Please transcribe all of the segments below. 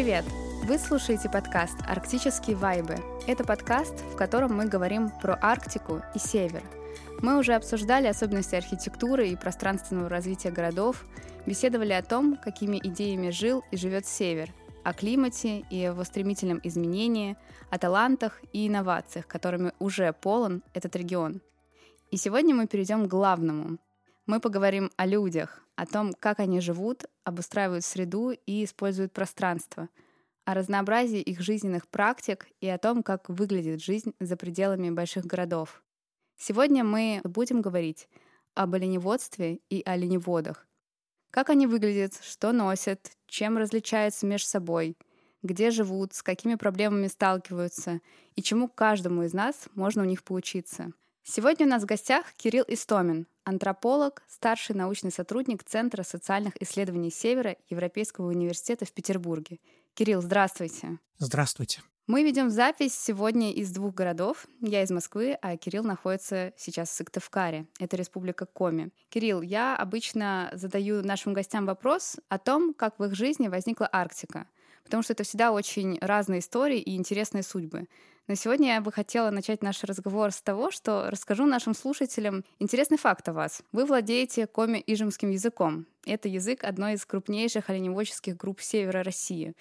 Привет! Вы слушаете подкаст «Арктические вайбы». Это подкаст, в котором мы говорим про Арктику и Север. Мы уже обсуждали особенности архитектуры и пространственного развития городов, беседовали о том, какими идеями жил и живет Север, о климате и его стремительном изменении, о талантах и инновациях, которыми уже полон этот регион. И сегодня мы перейдем к главному. Мы поговорим о людях, о том, как они живут, обустраивают среду и используют пространство, о разнообразии их жизненных практик и о том, как выглядит жизнь за пределами больших городов. Сегодня мы будем говорить об оленеводстве и оленеводах. Как они выглядят, что носят, чем различаются между собой, где живут, с какими проблемами сталкиваются и чему каждому из нас можно у них поучиться. Сегодня у нас в гостях Кирилл Истомин, антрополог, старший научный сотрудник Центра социальных исследований Севера Европейского университета в Петербурге. Кирилл, здравствуйте. Здравствуйте. Мы ведем запись сегодня из двух городов. Я из Москвы, а Кирилл находится сейчас в Сыктывкаре. Это республика Коми. Кирилл, я обычно задаю нашим гостям вопрос о том, как в их жизни возникла Арктика. Потому что это всегда очень разные истории и интересные судьбы. Но сегодня я бы хотела начать наш разговор с того, что расскажу нашим слушателям интересный факт о вас. Вы владеете коми-ижемским языком. Это язык одной из крупнейших оленеводческих групп севера России.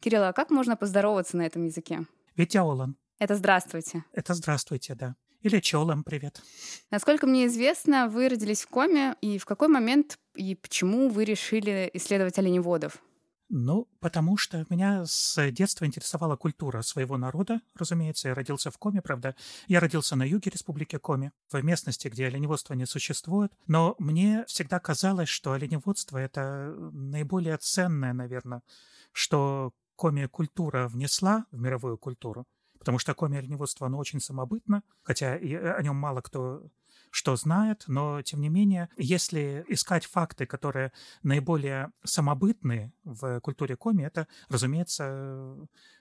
Кирилл, а как можно поздороваться на этом языке? Витяолан. Это здравствуйте. Это здравствуйте, да. Или Чолом, привет. Насколько мне известно, вы родились в Коме, и в какой момент и почему вы решили исследовать оленеводов? Ну, потому что меня с детства интересовала культура своего народа, разумеется. Я родился в Коме, правда. Я родился на юге Республики Коми, в местности, где оленеводство не существует. Но мне всегда казалось, что оленеводство — это наиболее ценное, наверное, что Коми культура внесла в мировую культуру. Потому что Коми оленеводство, оно очень самобытно, хотя о нем мало кто что знает, но тем не менее, если искать факты, которые наиболее самобытные в культуре коми, это, разумеется,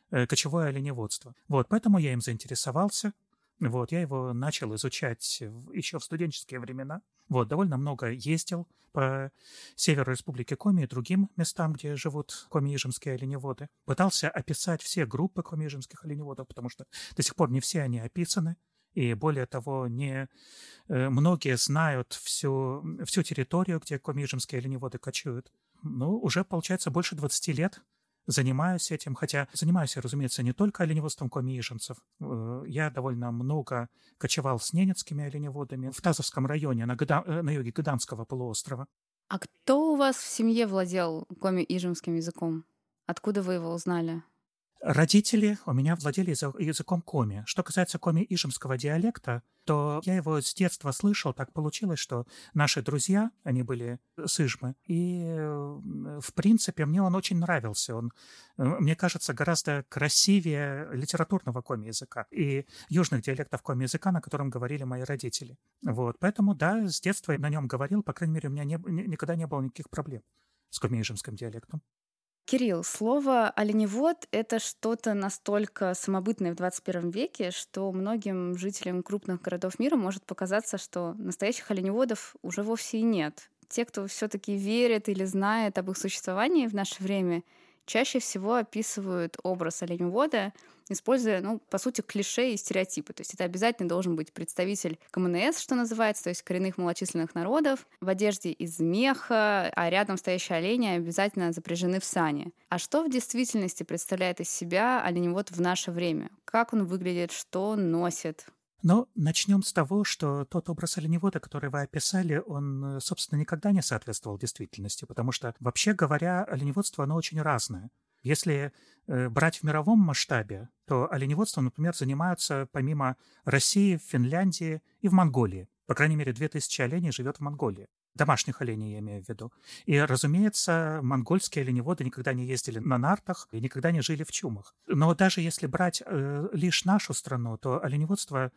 э, кочевое оленеводство. Вот, поэтому я им заинтересовался. Вот, я его начал изучать еще в студенческие времена. Вот, довольно много ездил по северу Республики Коми и другим местам, где живут коми-ижемские оленеводы. Пытался описать все группы коми-ижемских оленеводов, потому что до сих пор не все они описаны. И более того, не э, многие знают всю, всю территорию, где комижемские оленеводы кочуют. Ну, уже, получается, больше 20 лет занимаюсь этим, хотя занимаюсь я, разумеется, не только оленеводством комижемцев. Э, я довольно много кочевал с ненецкими оленеводами в Тазовском районе на, Гада... Э, на юге Гадамского полуострова. А кто у вас в семье владел коми-ижемским языком? Откуда вы его узнали? Родители у меня владели языком коми. Что касается коми-ижемского диалекта, то я его с детства слышал. Так получилось, что наши друзья, они были с Ижмы, и, в принципе, мне он очень нравился. Он, э, мне кажется, гораздо красивее литературного коми-языка и южных диалектов коми-языка, на котором говорили мои родители. Вот, поэтому, да, с детства я на нем говорил, по крайней мере, у меня не, никогда не было никаких проблем с коми-ижемским диалектом. Кирилл, слово «оленевод» — это что-то настолько самобытное в 21 веке, что многим жителям крупных городов мира может показаться, что настоящих оленеводов уже вовсе и нет. Те, кто все таки верит или знает об их существовании в наше время, чаще всего описывают образ оленевода — используя, ну, по сути, клише и стереотипы. То есть это обязательно должен быть представитель КМНС, что называется, то есть коренных малочисленных народов, в одежде из меха, а рядом стоящие олени обязательно запряжены в сани. А что в действительности представляет из себя оленевод в наше время? Как он выглядит, что носит? Но начнем с того, что тот образ оленевода, который вы описали, он, собственно, никогда не соответствовал действительности, потому что, вообще говоря, оленеводство, оно очень разное. Если э, брать в мировом масштабе, то оленеводством, например, занимаются помимо России, Финляндии и в Монголии. По крайней мере, 2000 оленей живет в Монголии. Домашних оленей я имею в виду. И, разумеется, монгольские оленеводы никогда не ездили на нартах и никогда не жили в чумах. Но даже если брать э, лишь нашу страну, то оленеводство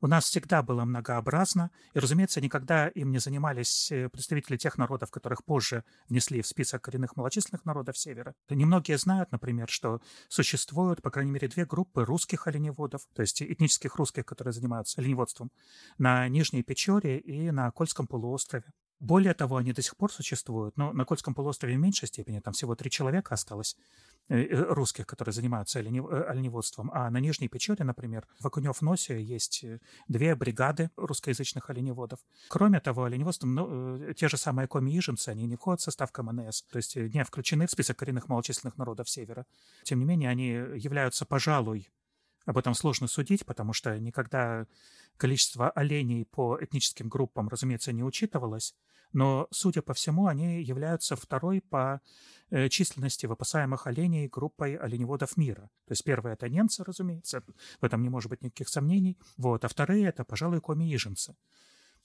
у нас всегда было многообразно, и, разумеется, никогда им не занимались э, представители тех народов, которых позже внесли в список коренных малочисленных народов Севера. Немногие знают, например, что существуют, по крайней мере, две группы русских оленеводов, то есть этнических русских, которые занимаются оленеводством, на Нижней Печоре и на Кольском полуострове. Более того, они до сих пор существуют, но на Кольском полуострове в меньшей степени, там всего три человека осталось русских, которые занимаются оленеводством. А на Нижней Печоре, например, в Окунев-Носе есть две бригады русскоязычных оленеводов. Кроме того, оленеводством, ну, те же самые коми-ижемцы, они не входят в состав КМНС, то есть не включены в список коренных малочисленных народов Севера. Тем не менее, они являются, пожалуй, об этом сложно судить, потому что никогда количество оленей по этническим группам, разумеется, не учитывалось, но, судя по всему, они являются второй по э, численности выпасаемых оленей группой оленеводов мира. То есть первые — это немцы, разумеется, в этом не может быть никаких сомнений, вот, а вторые — это, пожалуй, коми-иженцы.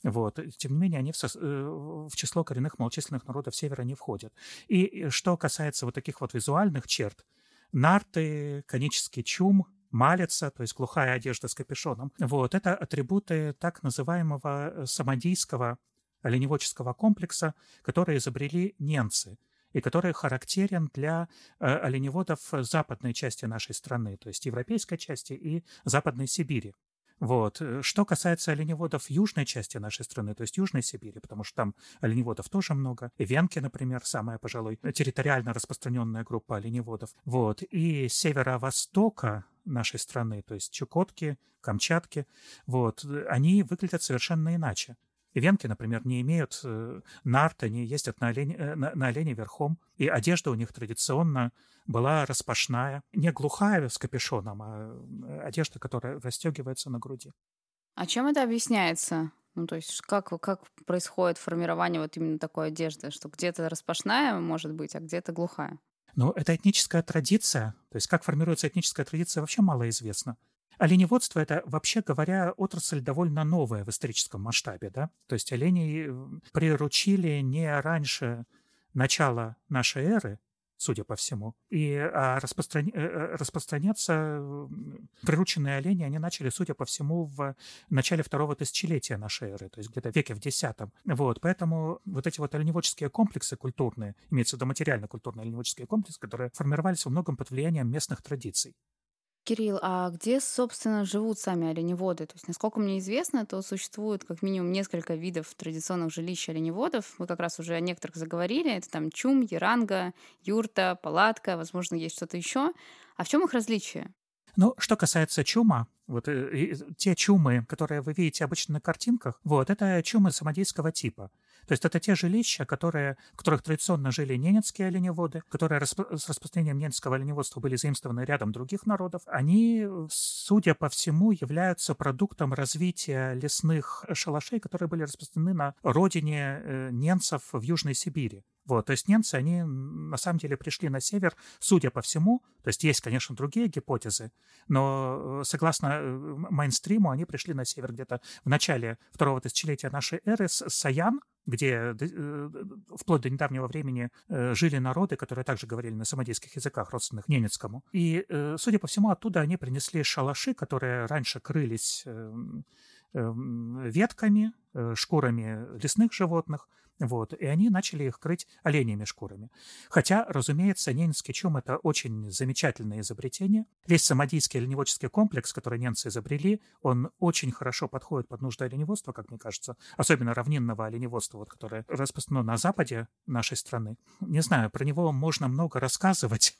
Вот. Тем не менее, они в, со... Э, в число коренных малочисленных народов Севера не входят. И что касается вот таких вот визуальных черт, нарты, конический чум — малица, то есть глухая одежда с капюшоном. Вот, это атрибуты так называемого э, самодийского оленеводческого комплекса, который изобрели немцы и который характерен для э, оленеводов западной части нашей страны, то есть европейской части и Западной Сибири. Вот. Э, что касается оленеводов южной части нашей страны, то есть Южной Сибири, потому что там оленеводов тоже много. Венки, например, самая, пожалуй, территориально распространенная группа оленеводов. Вот. И северо-востока нашей страны, то есть Чукотки, Камчатки, вот, они выглядят совершенно иначе. Венки, например, не имеют э, нарт, они ездят на олене, э, на, на олене верхом, и одежда у них традиционно была распашная, не глухая с капюшоном, а э, одежда, которая расстегивается на груди. А чем это объясняется? Ну, то есть как, как происходит формирование вот именно такой одежды, что где-то распашная может быть, а где-то глухая? Ну, это этническая традиция. То есть как формируется этническая традиция, вообще мало известно. Оленеводство – это, вообще говоря, отрасль довольно новая в историческом масштабе. Да? То есть оленей приручили не раньше начала нашей эры, судя по всему. И а распростран... Э, э, распространяться прирученные олени, они начали, судя по всему, в начале второго тысячелетия нашей эры, то есть где-то веке в десятом. Вот, поэтому вот эти вот оленеводческие комплексы культурные, имеется в виду материально-культурные оленеводческие комплексы, которые формировались во многом под влиянием местных традиций. Кирилл, а где, собственно, живут сами оленеводы? То есть, насколько мне известно, то существует как минимум несколько видов традиционных жилищ оленеводов. Мы как раз уже о некоторых заговорили. Это там чум, яранга, юрта, палатка, возможно, есть что-то еще. А в чем их различие? Ну, что касается чума, вот э, те чумы, которые вы видите обычно на картинках, вот, это чумы самодейского типа. То есть это те жилища, которые, в которых традиционно жили ненецкие оленеводы, которые с распространением ненецкого оленеводства были заимствованы рядом других народов. Они, судя по всему, являются продуктом развития лесных шалашей, которые были распространены на родине э, ненцев в Южной Сибири. Вот, то есть немцы, они на самом деле пришли на север, судя по всему, то есть есть, конечно, другие гипотезы, но э, согласно э, мейнстриму они пришли на север где-то в начале второго тысячелетия нашей эры с Саян, где э, вплоть до недавнего времени жили народы, которые также говорили на самодейских языках, родственных ненецкому. И, судя по всему, оттуда они принесли шалаши, которые раньше крылись эм, эм, ветками, шкурами лесных животных, вот, и они начали их крыть оленями шкурами. Хотя, разумеется, ненецкий чум – это очень замечательное изобретение. Весь самодийский оленеводческий комплекс, который немцы изобрели, он очень хорошо подходит под нужды оленеводства, как мне кажется, особенно равнинного оленеводства, вот, которое распространено на западе нашей страны. Не знаю, про него можно много рассказывать,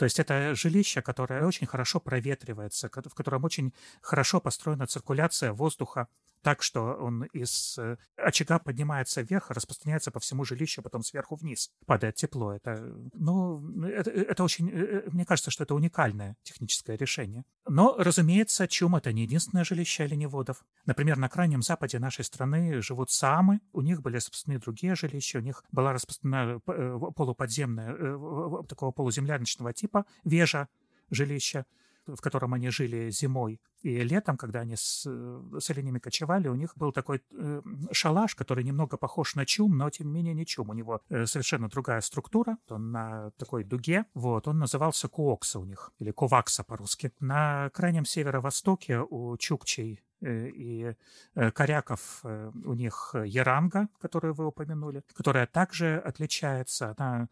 то есть это жилище, которое очень хорошо проветривается, в котором очень хорошо построена циркуляция воздуха, так, что он из э, очага поднимается вверх, распространяется по всему жилищу, потом сверху вниз падает тепло. Это, ну, это, это очень, э, э, мне кажется, что это уникальное техническое решение. Но, разумеется, чум — это не единственное жилище оленеводов. Например, на крайнем западе нашей страны живут самы, у них были распространены другие жилища, у них была распространена полуподземная, такого полуземляночного типа вежа, жилища, в котором они жили зимой. И летом, когда они с, с оленями кочевали, у них был такой э, шалаш, который немного похож на чум, но тем не менее не чум. У него э, совершенно другая структура, он на такой дуге. Вот, он назывался куокса у них, или ковакса по-русски. На крайнем северо-востоке у чукчей Э, и э, коряков э, у них яранга, которую вы упомянули, которая также отличается. Она,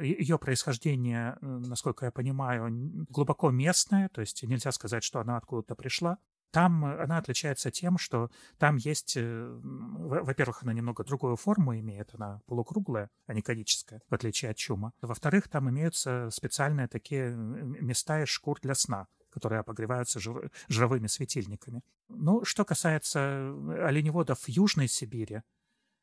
ее происхождение, насколько я понимаю, глубоко местное, то есть нельзя сказать, что она откуда-то пришла. Там она отличается тем, что там есть, э, во-первых, она немного другую форму имеет, она полукруглая, а не коническая, в отличие от чума. Во-вторых, там имеются специальные такие места из шкур для сна, которые обогреваются жировыми светильниками. Ну, что касается э, оленеводов Южной Сибири,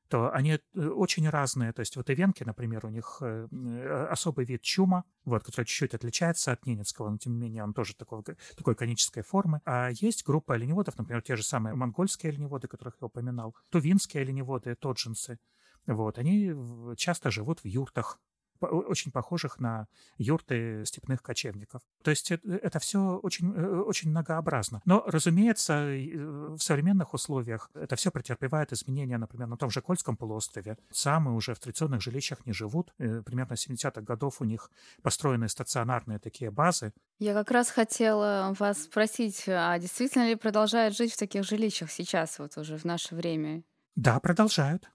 то они э, очень разные. То есть вот ивенки, например, у них э, особый вид чума, вот, который чуть-чуть отличается от ненецкого, но тем не менее он тоже такой, такой конической формы. А есть группа оленеводов, например, те же самые монгольские оленеводы, которых я упоминал, тувинские оленеводы, тоджинсы. Вот, они часто живут в юртах, очень похожих на юрты степных кочевников. То есть это, это все очень, э, очень многообразно. Но, разумеется, э, в современных условиях это все претерпевает изменения, например, на том же Кольском полуострове. Самые уже в традиционных жилищах не живут. Э, примерно с 70-х годов у них построены стационарные такие базы. Я как раз хотела вас спросить, а действительно ли продолжают жить в таких жилищах сейчас, вот уже в наше время? Да, продолжают.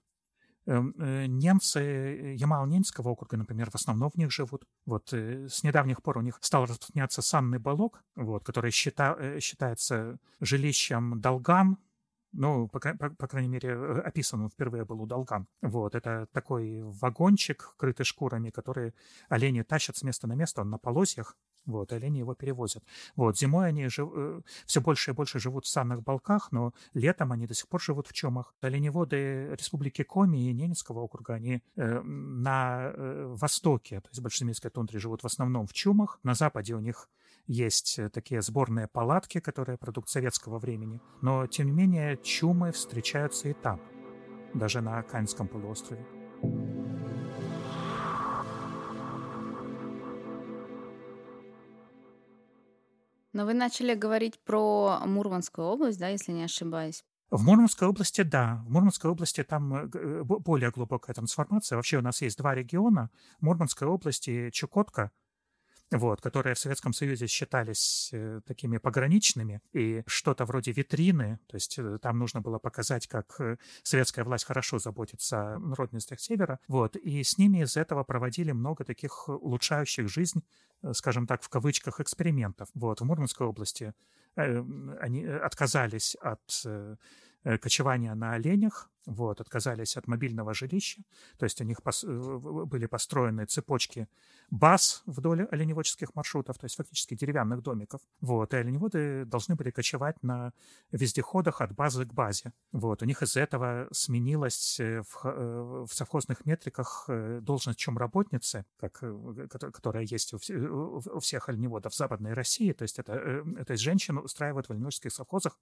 Эм, э, немцы э, Ямал-Ненецкого округа, например, в основном в них живут. Вот э, с недавних пор у них стал распространяться санный балок, вот, который счита, считается жилищем Долган, ну, по, по, по крайней мере, описан он впервые был у Долган. Вот, это такой вагончик, крытый шкурами, который олени тащат с места на место, он на полозьях, вот, олени его перевозят. Вот, зимой они жив, э, все больше и больше живут в санных балках, но летом они до сих пор живут в чумах. Оленеводы Республики Коми и Ненецкого округа, они э, на э, востоке, то есть в Большемирской тундре живут в основном в чумах. На западе у них есть э, такие сборные палатки, которые продукт советского времени. Но, тем не менее, чумы встречаются и там, даже на Канском полуострове. Но вы начали говорить про Мурманскую область, да, если не ошибаюсь. В Мурманской области, да. В Мурманской области там э, э, более глубокая трансформация. Вообще у нас есть два региона. Мурманская область и Чукотка – вот, которые в Советском Союзе считались э, такими пограничными, и что-то вроде витрины, то есть э, там нужно было показать, как э, советская власть хорошо заботится о народностях Севера, вот, и с ними из этого проводили много таких улучшающих жизнь, скажем так, в кавычках, экспериментов. Вот, в Мурманской области они отказались от кочевания на оленях, вот, отказались от мобильного жилища, то есть у них пос, были построены цепочки баз вдоль оленеводческих маршрутов, то есть фактически деревянных домиков. Вот, и оленеводы должны были кочевать на вездеходах от базы к базе. Вот, у них из-за этого сменилась э, в, э, в совхозных метриках э, должность чем работницы, как, которая есть у, у всех оленеводов Западной России, то есть это, то есть женщин устраивают в оленеводческих совхозах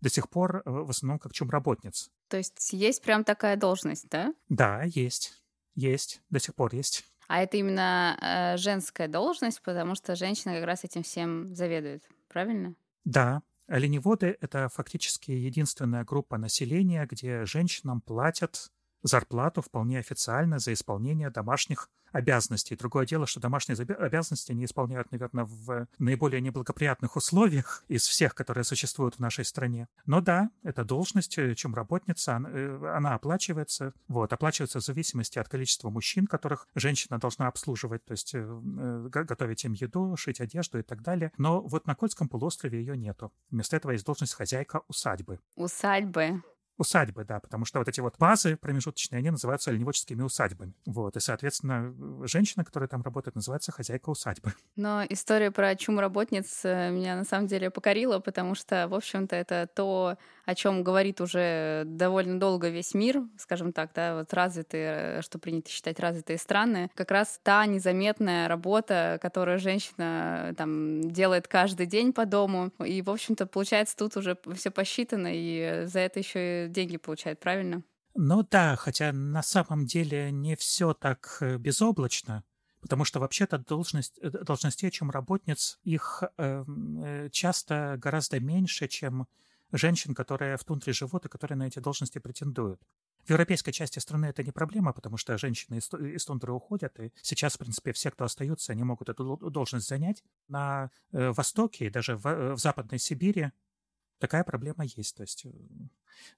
до сих пор в основном как чем работниц. То есть есть прям такая должность, да? Да, есть. Есть. До сих пор есть. А это именно э, женская должность, потому что женщина как раз этим всем заведует, правильно? Да. Оленеводы — это фактически единственная группа населения, где женщинам платят зарплату вполне официально за исполнение домашних обязанностей. Другое дело, что домашние обязанности они исполняют, наверное, в наиболее неблагоприятных условиях из всех, которые существуют в нашей стране. Но да, это должность, э, чем работница, э, она оплачивается. Вот, оплачивается в зависимости от количества мужчин, которых женщина должна обслуживать, то есть э, готовить им еду, шить одежду и так далее. Но вот на Кольском полуострове ее нету. Вместо этого есть должность хозяйка усадьбы. Усадьбы. Усадьбы, да, потому что вот эти вот базы промежуточные, они называются оленеводческими усадьбами. Вот, и, соответственно, женщина, которая там работает, называется хозяйка усадьбы. Но история про чум работниц э, меня на самом деле покорила, потому что, в общем-то, это то, о чем говорит уже довольно долго весь мир, скажем так, да, вот развитые, что принято считать развитые страны, как раз та незаметная работа, которую женщина там делает каждый день по дому. И, в общем-то, получается, тут уже все посчитано, и за это еще и деньги получает, правильно? Ну да, хотя на самом деле не все так э, безоблачно, потому что вообще-то должность, э, должностей, чем работниц, их эм, э, часто гораздо меньше, чем женщин, которые в тундре живут и которые на эти должности претендуют. В европейской части страны это не проблема, потому что женщины из, тундры уходят, и сейчас, в принципе, все, кто остаются, они могут эту должность занять. На э, Востоке и даже в, э, в Западной Сибири Такая проблема есть. То есть,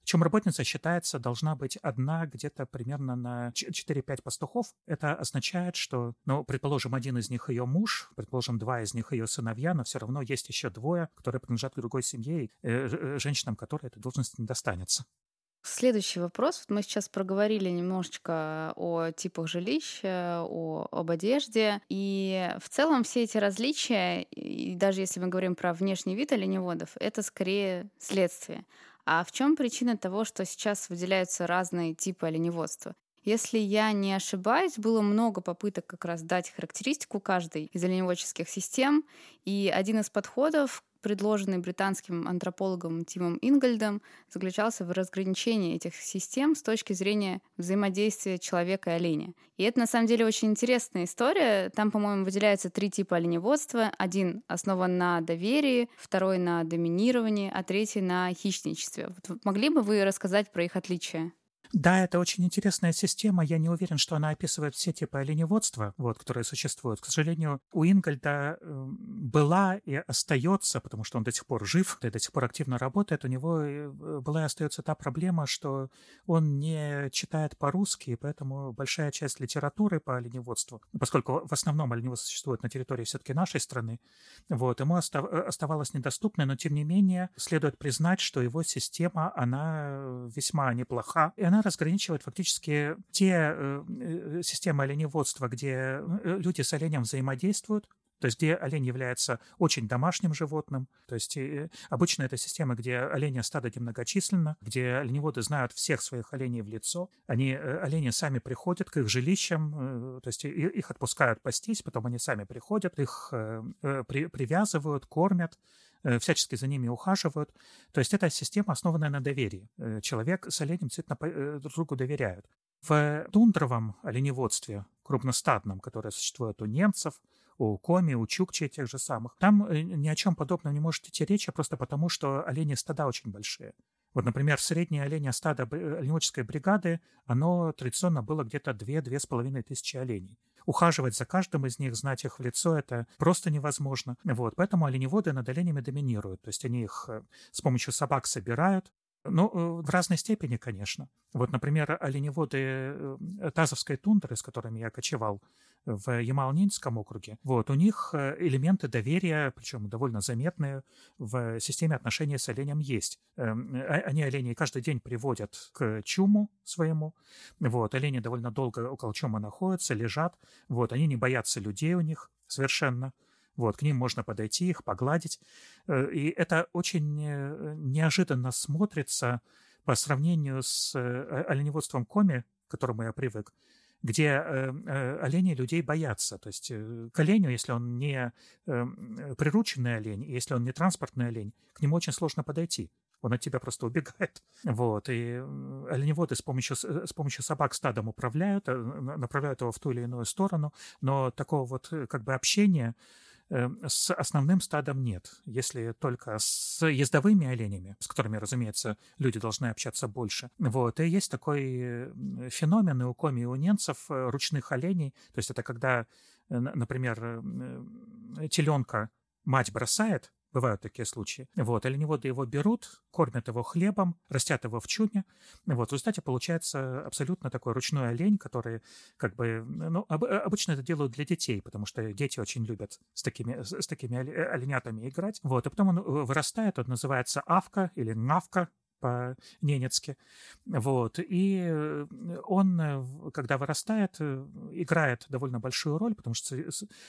чем работница считается, должна быть одна где-то примерно на 4-5 пастухов. Это означает, что, ну, предположим, один из них ее муж, предположим, два из них ее сыновья, но все равно есть еще двое, которые принадлежат к другой семье, и э, женщинам, которые эта должность не достанется. Следующий вопрос. Мы сейчас проговорили немножечко о типах жилища, о, об одежде. И в целом все эти различия, и даже если мы говорим про внешний вид оленеводов, это скорее следствие. А в чем причина того, что сейчас выделяются разные типы оленеводства? Если я не ошибаюсь, было много попыток как раз дать характеристику каждой из оленеводческих систем, и один из подходов, предложенный британским антропологом Тимом Ингольдом, заключался в разграничении этих систем с точки зрения взаимодействия человека и оленя. И это на самом деле очень интересная история. Там, по-моему, выделяются три типа оленеводства. Один основан на доверии, второй на доминировании, а третий на хищничестве. Вот могли бы вы рассказать про их отличия? Да, это очень интересная система. Я не уверен, что она описывает все типы оленеводства, вот, которые существуют. К сожалению, у Ингольда эм, была и остается, потому что он до сих пор жив, и до сих пор активно работает, у него э, была и остается та проблема, что он не читает по-русски, и поэтому большая часть литературы по оленеводству, поскольку в основном оленеводство существует на территории все-таки нашей страны, вот, ему э, оставалось недоступной, но тем не менее следует признать, что его система, она весьма неплоха, и она она разграничивает фактически те э, э, системы оленеводства, где э, люди с оленем взаимодействуют, то есть где олень является очень домашним животным. То есть обычно это система, где олени стадо немногочисленно, где оленеводы знают всех своих оленей в лицо. Они, олени сами приходят к их жилищам, то есть их отпускают пастись, потом они сами приходят, их при, привязывают, кормят. Э, всячески за ними ухаживают. То есть это система, основанная на доверии. Э, человек с оленем действительно э, друг другу доверяют. В тундровом оленеводстве, крупностадном, которое существует у немцев, у коми, у чукчи тех же самых, там ни о чем подобном не может идти речи, просто потому что олени стада очень большие. Вот, например, среднее оленя стадо оленеводческой бригады, оно традиционно было где-то 2-2,5 тысячи оленей ухаживать за каждым из них, знать их в лицо, это просто невозможно. Вот, поэтому оленеводы над оленями доминируют. То есть они их э, с помощью собак собирают, ну, э, в разной степени, конечно. Вот, например, оленеводы э, Тазовской тундры, с которыми я кочевал в Ямал-Ненецком округе, вот, у них э, элементы доверия, причем довольно заметные, в системе отношений с оленем есть. Эм, а, они оленей каждый день приводят к чуму своему, вот, олени довольно долго около чума находятся, лежат, вот, они не боятся людей у них совершенно, вот, к ним можно подойти, их погладить. Э, и это очень э, неожиданно смотрится по сравнению с оленеводством коми, к которому я привык, где олени людей боятся. То есть к оленю, если он не прирученный олень, если он не транспортный олень, к нему очень сложно подойти. Он от тебя просто убегает. Вот. И оленеводы с помощью, с помощью собак стадом управляют, направляют его в ту или иную сторону, но такого вот как бы общения Эм, с основным стадом нет, если только с ездовыми оленями, с которыми, разумеется, люди должны общаться больше. Вот. И есть такой феномен и у коми, и у ненцев э, ручных оленей. То есть это когда, э, например, теленка мать бросает, Бывают такие случаи. Вот, оленеводы его берут, кормят его хлебом, растят его в чуме. Вот, в результате получается абсолютно такой ручной олень, который как бы, ну, об, обычно это делают для детей, потому что дети очень любят с такими, с такими оленятами играть. Вот, и потом он э, вырастает, он называется авка или навка, по-ненецки. Вот. И э, он, э, когда вырастает, э, играет довольно большую роль, потому что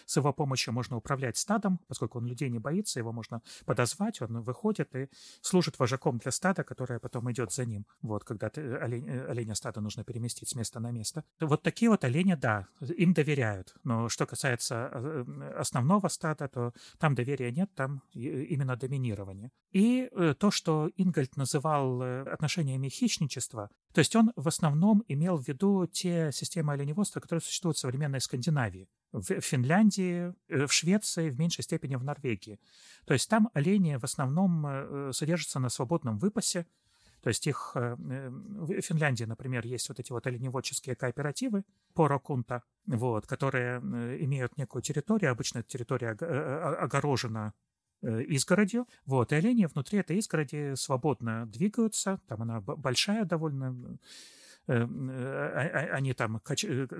с его помощью можно управлять стадом, поскольку он людей не боится, его можно подозвать, он выходит и служит вожаком для стада, которое потом идет за ним, вот, когда олень, оленя стада нужно переместить с места на место. Вот такие вот олени, да, им доверяют. Но что касается основного стада, то там доверия нет, там именно доминирование. И то, что Ингольд называл называл э, отношениями хищничества, то есть он в основном имел в виду те системы оленеводства, которые существуют в современной Скандинавии, в Финляндии, э, в Швеции, в меньшей степени в Норвегии. То есть там олени в основном э, содержатся на свободном выпасе, то есть их в Финляндии, например, есть вот эти вот оленеводческие кооперативы порокунта, вот, которые имеют некую территорию, обычно территория огорожена изгородью, вот, и олени внутри этой изгороди свободно двигаются, там она большая довольно, э, э, они там кочуют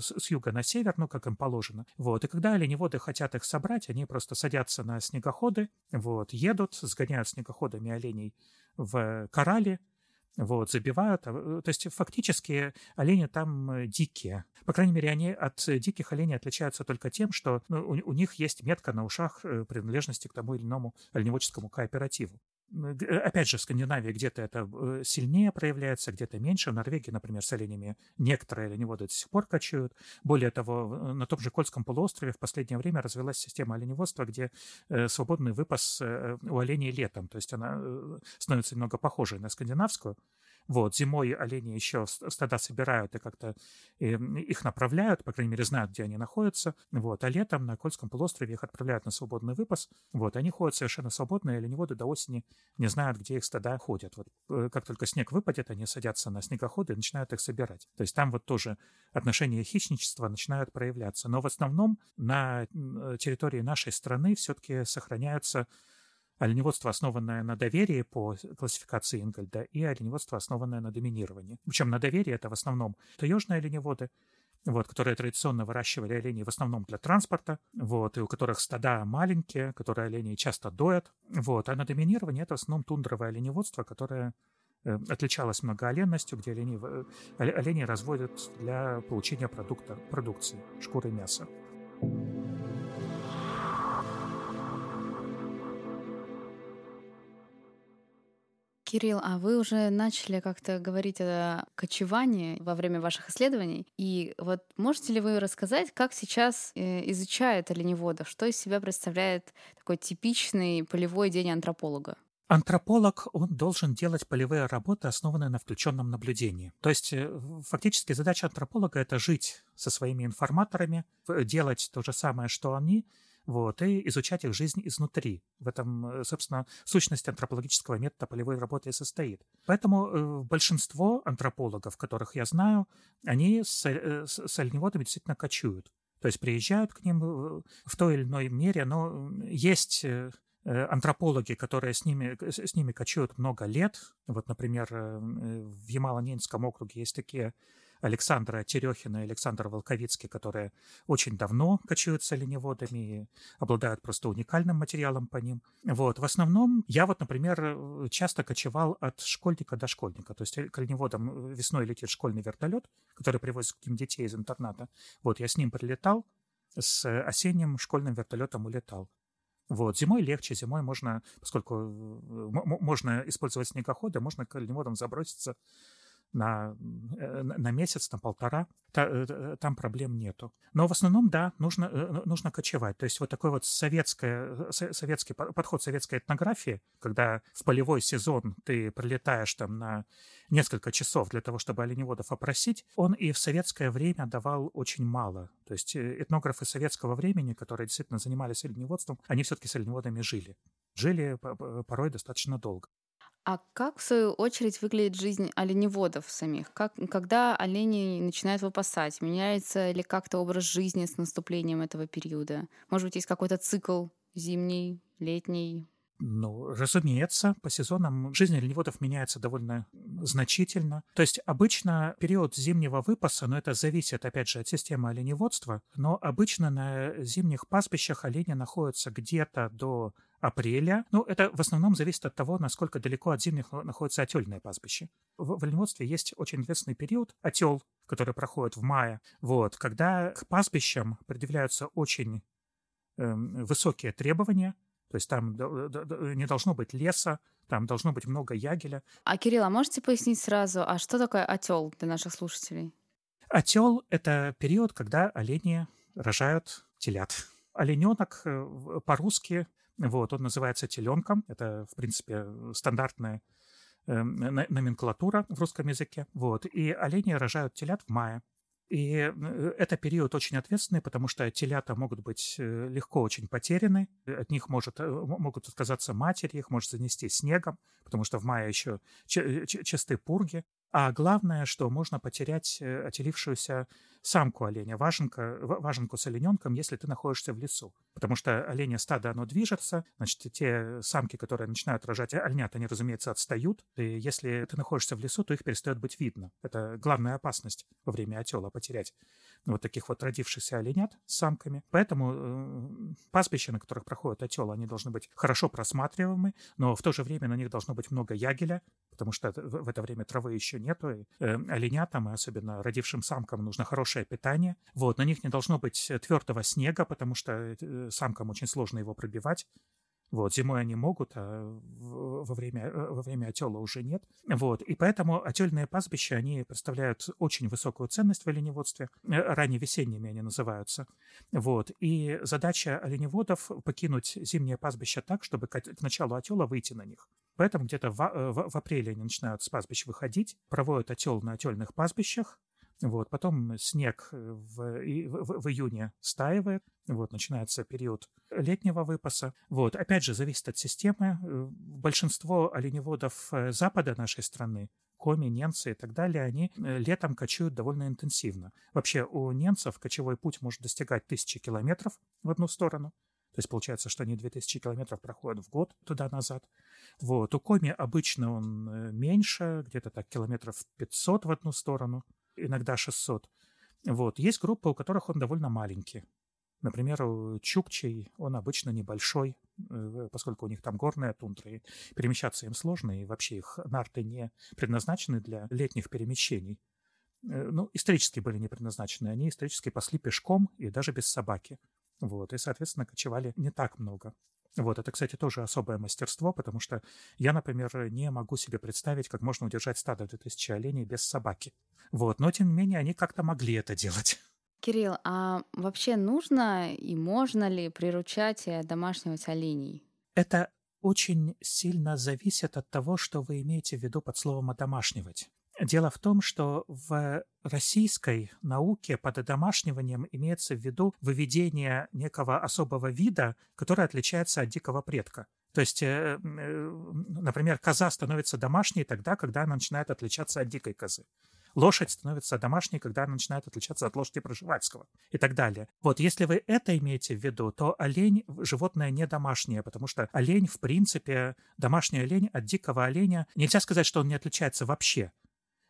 с юга на север, ну, как им положено. Вот. И когда оленеводы хотят их собрать, они просто садятся на снегоходы, вот, едут, сгоняют снегоходами оленей в корале, вот, забивают. А, то есть фактически олени там дикие. По крайней мере, они от диких оленей отличаются только тем, что ну, у, у них есть метка на ушах э, принадлежности к тому или иному оленеводческому кооперативу. Э, опять же, в Скандинавии где-то это э, сильнее проявляется, где-то меньше. В Норвегии, например, с оленями некоторые оленеводы до сих пор кочуют. Более того, на том же Кольском полуострове в последнее время развилась система оленеводства, где свободный выпас у оленей летом. То есть она становится немного похожей на скандинавскую. Вот, зимой олени еще стада собирают и как-то эм, их направляют, по крайней мере, знают, где они находятся. Вот, а летом на Кольском полуострове их отправляют на свободный выпас. Вот, они ходят совершенно свободно, и оленеводы до осени не знают, где их стада ходят. Вот, э, как только снег выпадет, они садятся на снегоходы и начинают их собирать. То есть там вот тоже отношения хищничества начинают проявляться. Но в основном на территории нашей страны все-таки сохраняются оленеводство, основанное на доверии по классификации Ингольда, и оленеводство, основанное на доминировании. Причем на доверии это в основном таежные оленеводы, вот, которые традиционно выращивали оленей в основном для транспорта, вот, и у которых стада маленькие, которые оленей часто доят. Вот, а на доминировании это в основном тундровое оленеводство, которое э, отличалось многооленностью, где олени, э, олени разводят для получения продукта, продукции, шкуры мяса. Кирилл, а вы уже начали как-то говорить о кочевании во время ваших исследований. И вот можете ли вы рассказать, как сейчас э, изучают оленеводов? Что из себя представляет такой типичный полевой день антрополога? Антрополог, он должен делать полевые работы, основанные на включенном наблюдении. То есть э, фактически задача антрополога — это жить со своими информаторами, делать то же самое, что они, вот, и изучать их жизнь изнутри. В этом, э, собственно, сущность антропологического метода полевой работы и состоит. Поэтому э, большинство антропологов, которых я знаю, они э, с, с оленеводами действительно кочуют. То есть приезжают к ним в той или иной мере, но есть антропологи, которые с ними, с ними кочуют много лет. Вот, например, в Ямало-Ненецком округе есть такие Александра Терехина и Александр Волковицкий, которые очень давно кочуют с оленеводами и обладают просто уникальным материалом по ним. Вот. В основном я вот, например, часто кочевал от школьника до школьника. То есть к оленеводам весной летит школьный вертолет, который привозит к ним детей из интерната. Вот, я с ним прилетал, с осенним школьным вертолетом улетал. Вот, зимой легче, зимой можно, поскольку можно использовать снегоходы, можно к оленеводам заброситься на, э, на месяц, на полтора, э, там проблем нету. Но в основном, да, нужно, э, нужно кочевать. То есть вот такой вот советское, советский подход советской этнографии, когда в полевой сезон ты прилетаешь там на несколько часов для того, чтобы оленеводов опросить, он и в советское время давал очень мало. То есть этнографы советского времени, которые действительно занимались оленеводством, они все-таки с оленеводами жили. Жили порой достаточно долго. А как, в свою очередь, выглядит жизнь оленеводов самих? Как, когда олени начинают выпасать? Меняется ли как-то образ жизни с наступлением этого периода? Может быть, есть какой-то цикл зимний, летний? Ну, разумеется, по сезонам жизнь оленеводов меняется довольно значительно. То есть обычно период зимнего выпаса, но это зависит, опять же, от системы оленеводства, но обычно на зимних пастбищах олени находятся где-то до апреля. Ну, это в основном зависит от того, насколько далеко от зимних находится отельное пастбище. В, в оленеводстве есть очень известный период, отел, который проходит в мае, вот, когда к пастбищам предъявляются очень э, высокие требования, то есть там не должно быть леса, там должно быть много ягеля. А, Кирилл, а можете пояснить сразу, а что такое отел для наших слушателей? Отел — это период, когда олени рожают телят. Олененок э, по-русски вот, он называется теленком. Это, в принципе, стандартная э, номенклатура в русском языке. Вот. И олени рожают телят в мае. И э, это период очень ответственный, потому что телята могут быть э, легко очень потеряны, от них может, э, могут отказаться матери, их может занести снегом, потому что в мае еще частые пурги. А главное, что можно потерять отелившуюся самку оленя, важенка, важенку с олененком, если ты находишься в лесу. потому что оленя стадо, оно движется, значит, те самки, которые начинают рожать оленят, они, разумеется, отстают, и если ты находишься в лесу, то их перестает быть видно. Это главная опасность во время отела потерять вот таких вот родившихся оленят с самками. Поэтому э, пастбища, на которых проходят отелы, они должны быть хорошо просматриваемы, но в то же время на них должно быть много ягеля, потому что в это время травы еще нету. И, э, оленятам, и особенно родившим самкам, нужно хорошее питание. Вот, на них не должно быть твердого снега, потому что э, самкам очень сложно его пробивать. Вот, зимой они могут, а во время, э, во время отела уже нет. Вот, и поэтому отельные пастбища, они представляют очень высокую ценность в оленеводстве. Э, ранневесенними они называются. Вот, и задача оленеводов — покинуть зимнее пастбище так, чтобы к началу отела выйти на них. Поэтому где-то в, э, в, в апреле они начинают с пастбищ выходить, проводят отел на отельных пастбищах, вот, потом снег в, в, в июне стаивает, вот, начинается период летнего выпаса. Вот, опять же, зависит от системы. Э, большинство оленеводов э, запада нашей страны, коми, немцы и так далее, они э, летом кочуют довольно интенсивно. Вообще у немцев кочевой путь может достигать тысячи километров в одну сторону. То есть получается, что они 2000 километров проходят в год туда-назад. Вот. У коми обычно он меньше, где-то так километров 500 в одну сторону иногда 600. Вот. Есть группы, у которых он довольно маленький. Например, у чукчей он обычно небольшой, э, поскольку у них там горная тундра, и перемещаться им сложно, и вообще их нарты не предназначены для летних перемещений. Э, ну, исторически были не предназначены. Они исторически пасли пешком и даже без собаки. Вот, и, соответственно, кочевали не так много. Вот, это, кстати, тоже особое мастерство, потому что я, например, не могу себе представить, как можно удержать стадо 2000 оленей без собаки. Вот, но, тем не менее, они как-то могли это делать. Кирилл, а вообще нужно и можно ли приручать и одомашнивать оленей? Это очень сильно зависит от того, что вы имеете в виду под словом «одомашнивать». Дело в том, что в российской науке под одомашниванием имеется в виду выведение некого особого вида, который отличается от дикого предка. То есть, э, э, например, коза становится домашней тогда, когда она начинает отличаться от дикой козы. Лошадь становится домашней, когда она начинает отличаться от лошади проживальского и так далее. Вот если вы это имеете в виду, то олень – животное не домашнее, потому что олень, в принципе, домашний олень от дикого оленя, нельзя сказать, что он не отличается вообще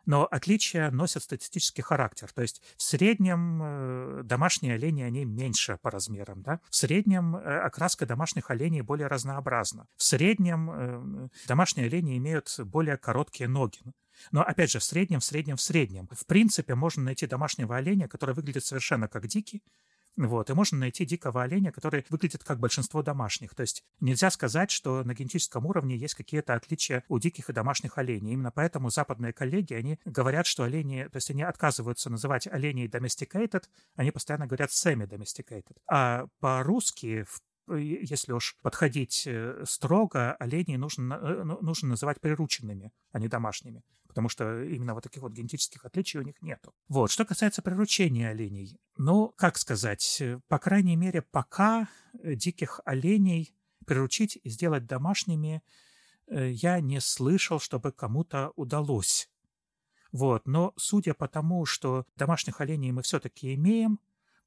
но отличия носят статистический характер. То есть в среднем э, домашние олени, они меньше по размерам. Да? В среднем э, окраска домашних оленей более разнообразна. В среднем э, домашние олени имеют более короткие ноги. Но, опять же, в среднем, в среднем, в среднем. В принципе, можно найти домашнего оленя, который выглядит совершенно как дикий, вот, и можно найти дикого оленя, который выглядит как большинство домашних. То есть нельзя сказать, что на генетическом уровне есть какие-то отличия у диких и домашних оленей. Именно поэтому западные коллеги, они говорят, что олени, то есть они отказываются называть оленей domesticated, они постоянно говорят semi-domesticated. А по-русски в если уж подходить э, строго, оленей нужно, э, ну, нужно называть прирученными, а не домашними потому что именно вот таких вот генетических отличий у них нету. Вот, что касается приручения оленей, ну, как сказать, э, по крайней мере, пока э, диких оленей приручить и сделать домашними э, я не слышал, чтобы кому-то удалось. Вот, но судя по тому, что домашних оленей мы все-таки имеем,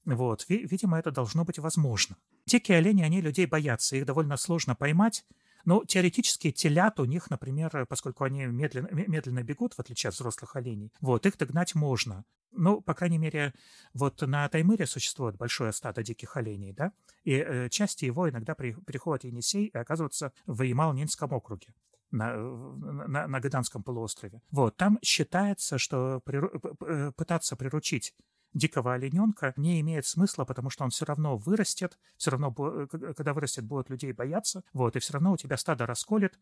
вот, видимо, это должно быть возможно. Дикие олени, они людей боятся, их довольно сложно поймать, ну, теоретически телят у них, например, поскольку они медленно, медленно бегут, в отличие от взрослых оленей, вот, их догнать можно. Ну, по крайней мере, вот на Таймыре существует большое стадо диких оленей, да, и э, части его иногда при, приходят в Енисей и оказываются в Ямал-Ненском округе на, на, на Гаданском полуострове. Вот, там считается, что приру, пытаться приручить дикого олененка не имеет смысла, потому что он все равно вырастет, все равно, э, когда вырастет, будут людей бояться, вот, и все равно у тебя стадо расколет,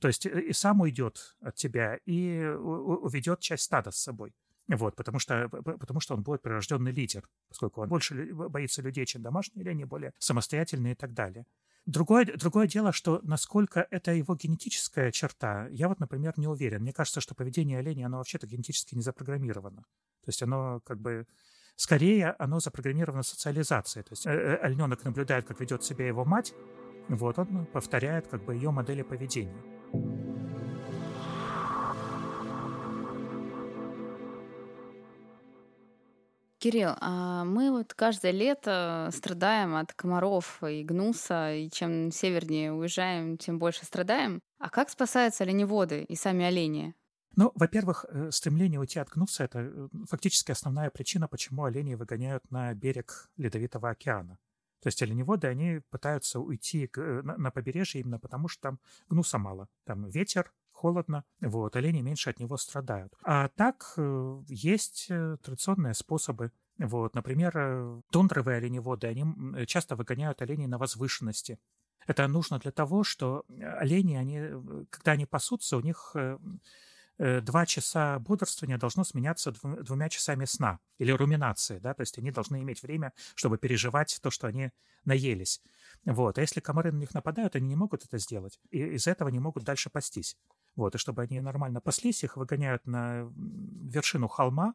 то есть э, и сам уйдет от тебя, и уведет часть стада с собой. Вот, потому что, потому что он будет прирожденный лидер, поскольку он больше боится людей, чем домашние олени, более самостоятельные и так далее. Другое, другое дело, что насколько это его генетическая черта, я вот, например, не уверен. Мне кажется, что поведение оленя, оно вообще-то генетически не запрограммировано. То есть оно как бы Скорее, оно запрограммировано социализацией. То есть э, э, олененок наблюдает, как ведет себя его мать, вот он повторяет как бы ее модели поведения. Кирилл, а мы вот каждое лето страдаем от комаров и гнуса, и чем севернее уезжаем, тем больше страдаем. А как спасаются оленеводы и сами олени? Ну, во-первых, э, стремление уйти от гнуса – это э, фактически основная причина, почему оленей выгоняют на берег Ледовитого океана. То есть оленеводы, они пытаются уйти э, на побережье именно потому, что там гнуса мало. Там ветер, холодно, вот, олени меньше от него страдают. А так есть традиционные способы вот, например, тундровые оленеводы, они часто выгоняют оленей на возвышенности. Это нужно для того, что олени, они, когда они пасутся, у них Э, два часа бодрствования должно сменяться двумя часами сна или руминации, да, то есть они должны иметь время, чтобы переживать то, что они наелись. Вот. А если комары на них нападают, они не могут это сделать, и из-за этого не могут дальше пастись. Вот. И чтобы они нормально паслись, их выгоняют на вершину холма,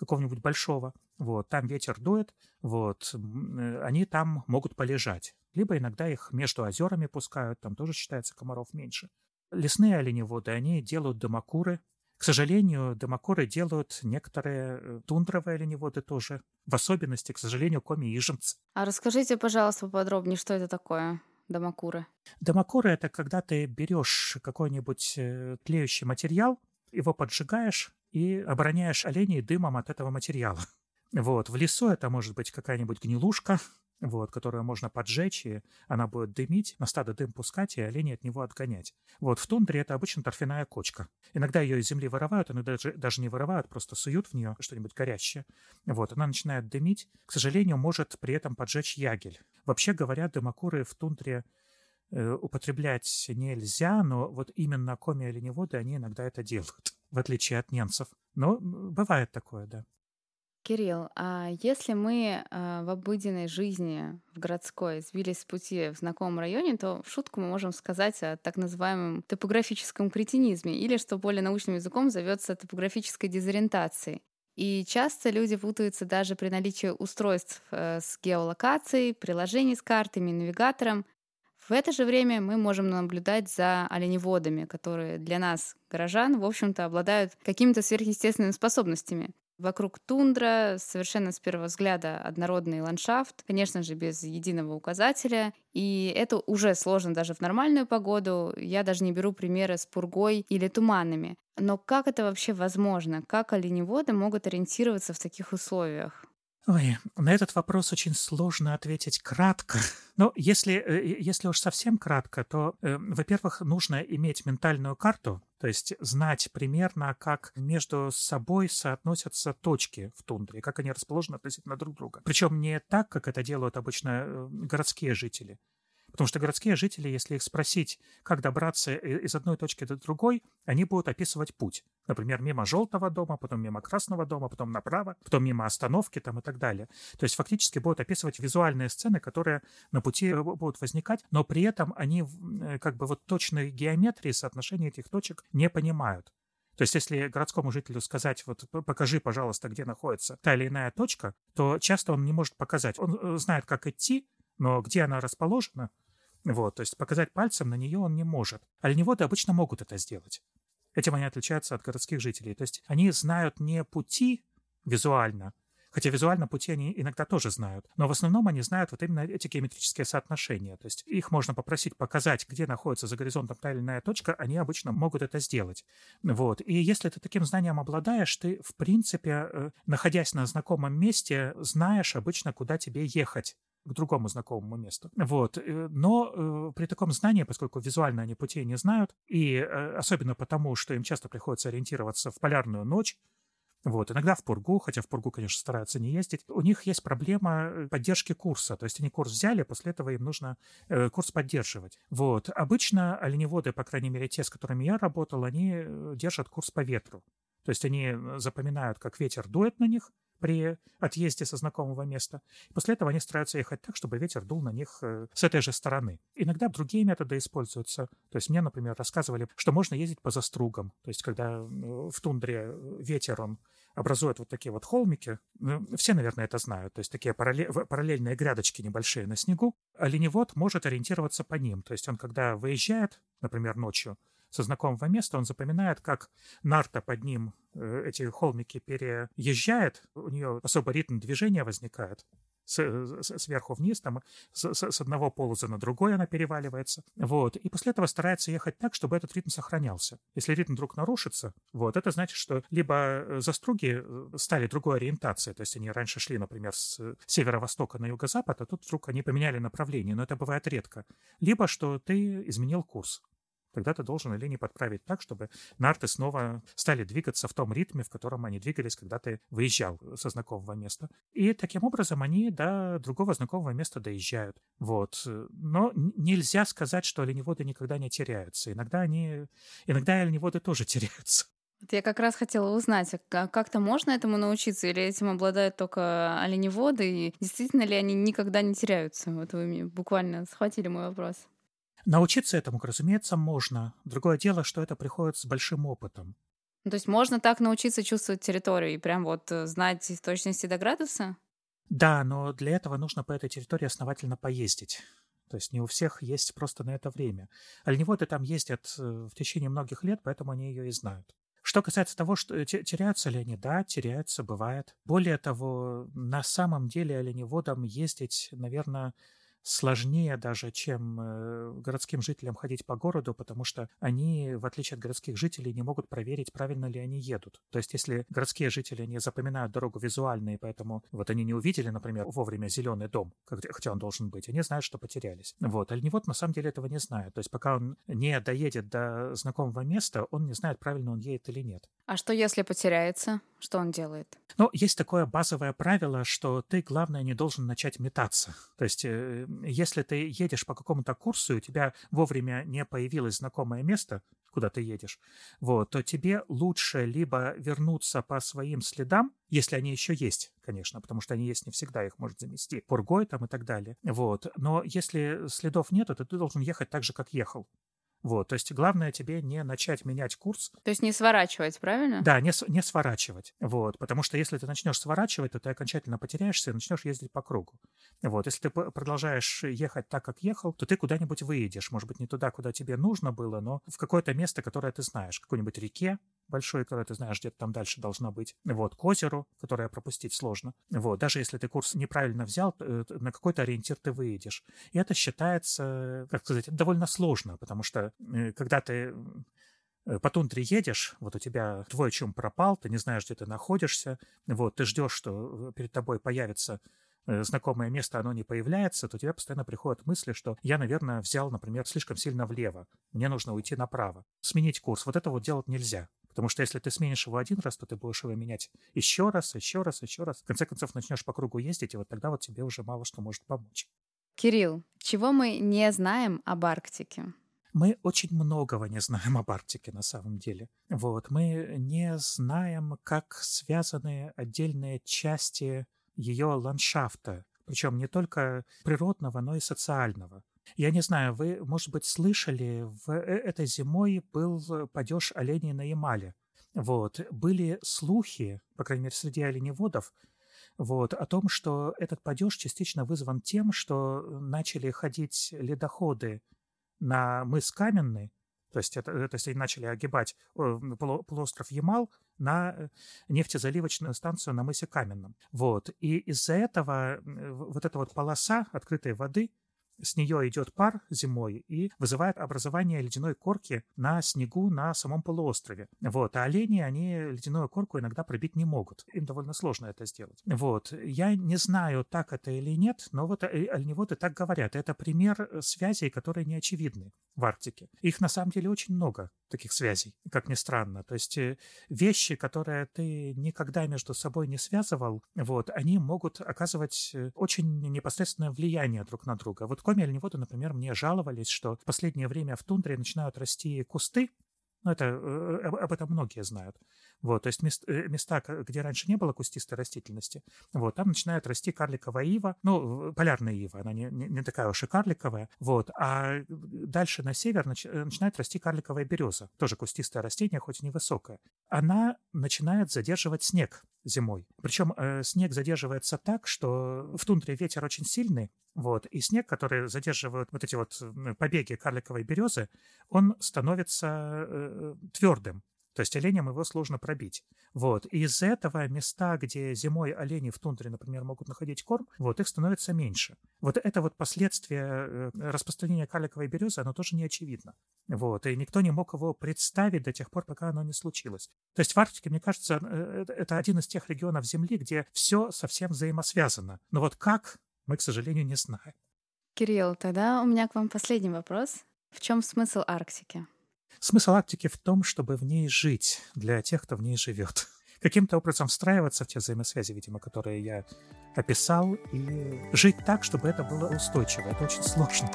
какого-нибудь большого, вот, там ветер дует, вот, э, они там могут полежать. Либо иногда их между озерами пускают, там тоже считается комаров меньше. Лесные оленеводы, они делают дымокуры. К сожалению, дымокуры делают некоторые э, тундровые оленеводы тоже. В особенности, к сожалению, коми-ижемцы. А расскажите, пожалуйста, поподробнее, что это такое? Домокуры. Домокуры – это когда ты берешь какой-нибудь э, тлеющий материал, его поджигаешь и обороняешь оленей дымом от этого материала. Вот. В лесу это может быть какая-нибудь гнилушка, вот, которую можно поджечь, и она будет дымить, на стадо дым пускать, и оленей от него отгонять. Вот, в тундре это обычно торфяная кочка. Иногда ее из земли вырывают, иногда даже, даже не вырывают, просто суют в нее что-нибудь горящее. Вот, она начинает дымить, к сожалению, может при этом поджечь ягель. Вообще говоря, дымокуры в тундре э, употреблять нельзя, но вот именно коми оленеводы, они иногда это делают, в отличие от немцев. Но бывает такое, да. Кирилл, а если мы а, в обыденной жизни, в городской, сбились с пути в знакомом районе, то в шутку мы можем сказать о так называемом топографическом кретинизме, или, что более научным языком зовется топографической дезориентацией. И часто люди путаются даже при наличии устройств э, с геолокацией, приложений с картами, навигатором. В это же время мы можем наблюдать за оленеводами, которые для нас, горожан, в общем-то, обладают какими-то сверхъестественными способностями. Вокруг тундра, совершенно с первого взгляда однородный ландшафт, конечно же, без единого указателя. И это уже сложно даже в нормальную погоду. Я даже не беру примеры с пургой или туманами. Но как это вообще возможно? Как оленеводы могут ориентироваться в таких условиях? Ой, на этот вопрос очень сложно ответить кратко. Но если, э, если уж совсем кратко, то, э, во-первых, нужно иметь ментальную карту, то есть знать примерно, как между собой соотносятся точки в тундре, как они расположены относительно друг друга. Причем не так, как это делают обычно э, городские жители, Потому что городские жители, если их спросить, как добраться из одной точки до другой, они будут описывать путь. Например, мимо желтого дома, потом мимо красного дома, потом направо, потом мимо остановки там и так далее. То есть фактически будут описывать визуальные сцены, которые на пути э, будут возникать, но при этом они э, как бы вот точной геометрии соотношения этих точек не понимают. То есть, если городскому жителю сказать, вот покажи, пожалуйста, где находится та или иная точка, то часто он не может показать. Он э, знает, как идти, но где она расположена, вот, то есть показать пальцем на нее он не может. Оленеводы обычно могут это сделать. Этим они отличаются от городских жителей. То есть они знают не пути визуально, хотя визуально пути они иногда тоже знают, но в основном они знают вот именно эти геометрические соотношения. То есть их можно попросить показать, где находится за горизонтом та или иная точка, они обычно могут это сделать. Вот. И если ты таким знанием обладаешь, ты, в принципе, э, находясь на знакомом месте, знаешь обычно, куда тебе ехать к другому знакомому месту. Вот. Э, но э, при таком знании, поскольку визуально они путей не знают, и э, особенно потому, что им часто приходится ориентироваться в полярную ночь, вот, иногда в Пургу, хотя в Пургу, конечно, стараются не ездить. У них есть проблема э, поддержки курса. То есть они курс взяли, после этого им нужно э, курс поддерживать. Вот. Обычно оленеводы, по крайней мере, те, с которыми я работал, они э, держат курс по ветру. То есть они запоминают, как ветер дует на них, при отъезде со знакомого места. После этого они стараются ехать так, чтобы ветер дул на них э, с этой же стороны. Иногда другие методы используются. То есть мне, например, рассказывали, что можно ездить по застругам. То есть когда э, в тундре ветер, он образует вот такие вот холмики. Ну, все, наверное, это знают. То есть такие параллельные грядочки небольшие на снегу. Оленевод может ориентироваться по ним. То есть он, когда выезжает, например, ночью, со знакомого места, он запоминает, как нарта под ним э, эти холмики переезжает, у нее особо ритм движения возникает, с, сверху вниз, там с, с одного полоза на другой она переваливается. Вот. И после этого старается ехать так, чтобы этот ритм сохранялся. Если ритм вдруг нарушится, вот, это значит, что либо э, заструги э, стали другой ориентацией, то есть они раньше шли, например, с северо-востока на юго-запад, а тут вдруг они поменяли направление, но это бывает редко. Либо что ты изменил курс. Тогда ты должен линии подправить так, чтобы нарты снова стали двигаться в том ритме, в котором они двигались, когда ты выезжал со знакомого места. И таким образом они до другого знакомого места доезжают. Вот. Но нельзя сказать, что оленеводы никогда не теряются. Иногда они... Иногда оленеводы тоже теряются. Вот я как раз хотела узнать, а как-то можно этому научиться, или этим обладают только оленеводы, и действительно ли они никогда не теряются? Вот вы буквально схватили мой вопрос. Научиться этому, разумеется, можно. Другое дело, что это приходит с большим опытом. То есть можно так научиться чувствовать территорию и прям вот э, знать в точности до градуса? Да, но для этого нужно по этой территории основательно поездить. То есть не у всех есть просто на это время. Оленеводы там ездят э, в течение многих лет, поэтому они ее и знают. Что касается того, что э, теряются ли они, да, теряются, бывает. Более того, на самом деле оленеводам ездить, наверное, сложнее даже, чем э, городским жителям ходить по городу, потому что они, в отличие от городских жителей, не могут проверить, правильно ли они едут. То есть, если городские жители не запоминают дорогу визуально, и поэтому вот они не увидели, например, вовремя зеленый дом, хотя он должен быть, они знают, что потерялись. Вот. Оленевод на самом деле этого не знает. То есть, пока он не доедет до знакомого места, он не знает, правильно он едет или нет. А что, если потеряется? Что он делает? Ну, есть такое базовое правило, что ты, главное, не должен начать метаться. То есть, э, если ты едешь по какому-то курсу, и у тебя вовремя не появилось знакомое место, куда ты едешь, вот, то тебе лучше либо вернуться по своим следам, если они еще есть, конечно, потому что они есть не всегда, их может замести пургой там и так далее. Вот. Но если следов нету, то ты должен ехать так же, как ехал. Вот, то есть главное тебе не начать менять курс. То есть не сворачивать, правильно? Да, не, не сворачивать. Вот, потому что если ты начнешь сворачивать, то ты окончательно потеряешься и начнешь ездить по кругу. Вот, если ты продолжаешь ехать так, как ехал, то ты куда-нибудь выедешь. Может быть, не туда, куда тебе нужно было, но в какое-то место, которое ты знаешь, какой-нибудь реке, большой, которое ты знаешь, где-то там дальше должно быть. Вот, к озеру, которое пропустить сложно. Вот, даже если ты курс неправильно взял, э, на какой-то ориентир ты выедешь. И это считается, как сказать, довольно сложно, потому что э, когда ты э, по тундре едешь, вот у тебя твой чум пропал, ты не знаешь, где ты находишься, вот, ты ждешь, что перед тобой появится знакомое место, оно не появляется, то у тебя постоянно приходят мысли, что я, наверное, взял, например, слишком сильно влево, мне нужно уйти направо. Сменить курс, вот это вот делать нельзя. Потому что если ты сменишь его один раз, то ты будешь его менять еще раз, еще раз, еще раз. В конце концов, начнешь по кругу ездить, и вот тогда вот тебе уже мало что может помочь. Кирилл, чего мы не знаем об Арктике? Мы очень многого не знаем об Арктике на самом деле. Вот, мы не знаем, как связаны отдельные части ее ландшафта, причем не только природного, но и социального. Я не знаю, вы, может быть, слышали, в э, этой зимой был падеж оленей на Ямале. Вот. Были слухи, по крайней мере, среди оленеводов, вот, о том, что этот падеж частично вызван тем, что начали ходить ледоходы на мыс Каменный, то есть, это, то есть они начали огибать полуостров Ямал на э, нефтезаливочную станцию на мысе Каменном. Вот. И из-за этого вот эта вот полоса открытой воды с нее идет пар зимой и вызывает образование ледяной корки на снегу на самом полуострове. Вот. А олени, они ледяную корку иногда пробить не могут. Им довольно сложно это сделать. Вот. Я не знаю, так это или нет, но вот э, оленеводы так говорят. Это пример э, связей, которые не очевидны в Арктике. Их на самом деле очень много, таких связей, как ни странно. То есть э, вещи, которые ты никогда между собой не связывал, вот, они могут оказывать очень непосредственное влияние друг на друга. Вот Коми оленеводы, например, мне жаловались, что в последнее время в тундре начинают расти кусты, ну, это, э, об этом многие знают. Вот, то есть мест, э, места, где раньше не было кустистой растительности, вот, там начинает расти карликовая ива, ну, полярная ива, она не, не, такая уж и карликовая, вот, а дальше на север нач, э, начинает расти карликовая береза, тоже кустистое растение, хоть и невысокое. Она начинает задерживать снег зимой. Причем э, снег задерживается так, что в тундре ветер очень сильный, вот, и снег, который задерживают вот эти вот побеги карликовой березы, он становится э, твердым. То есть оленям его сложно пробить. Вот. И из-за этого места, где зимой олени в тундре, например, могут находить корм, вот, их становится меньше. Вот это вот последствие э, распространения карликовой березы, оно тоже не очевидно. Вот. И никто не мог его представить до тех пор, пока оно не случилось. То есть в Арктике, мне кажется, э, это один из тех регионов Земли, где все совсем взаимосвязано. Но вот как, мы, к сожалению, не знаем. Кирилл, тогда у меня к вам последний вопрос. В чем смысл Арктики? Смысл Арктики в том, чтобы в ней жить для тех, кто в ней живет. Каким-то образом встраиваться в те взаимосвязи, видимо, которые я описал, и жить так, чтобы это было устойчиво. Это очень сложно.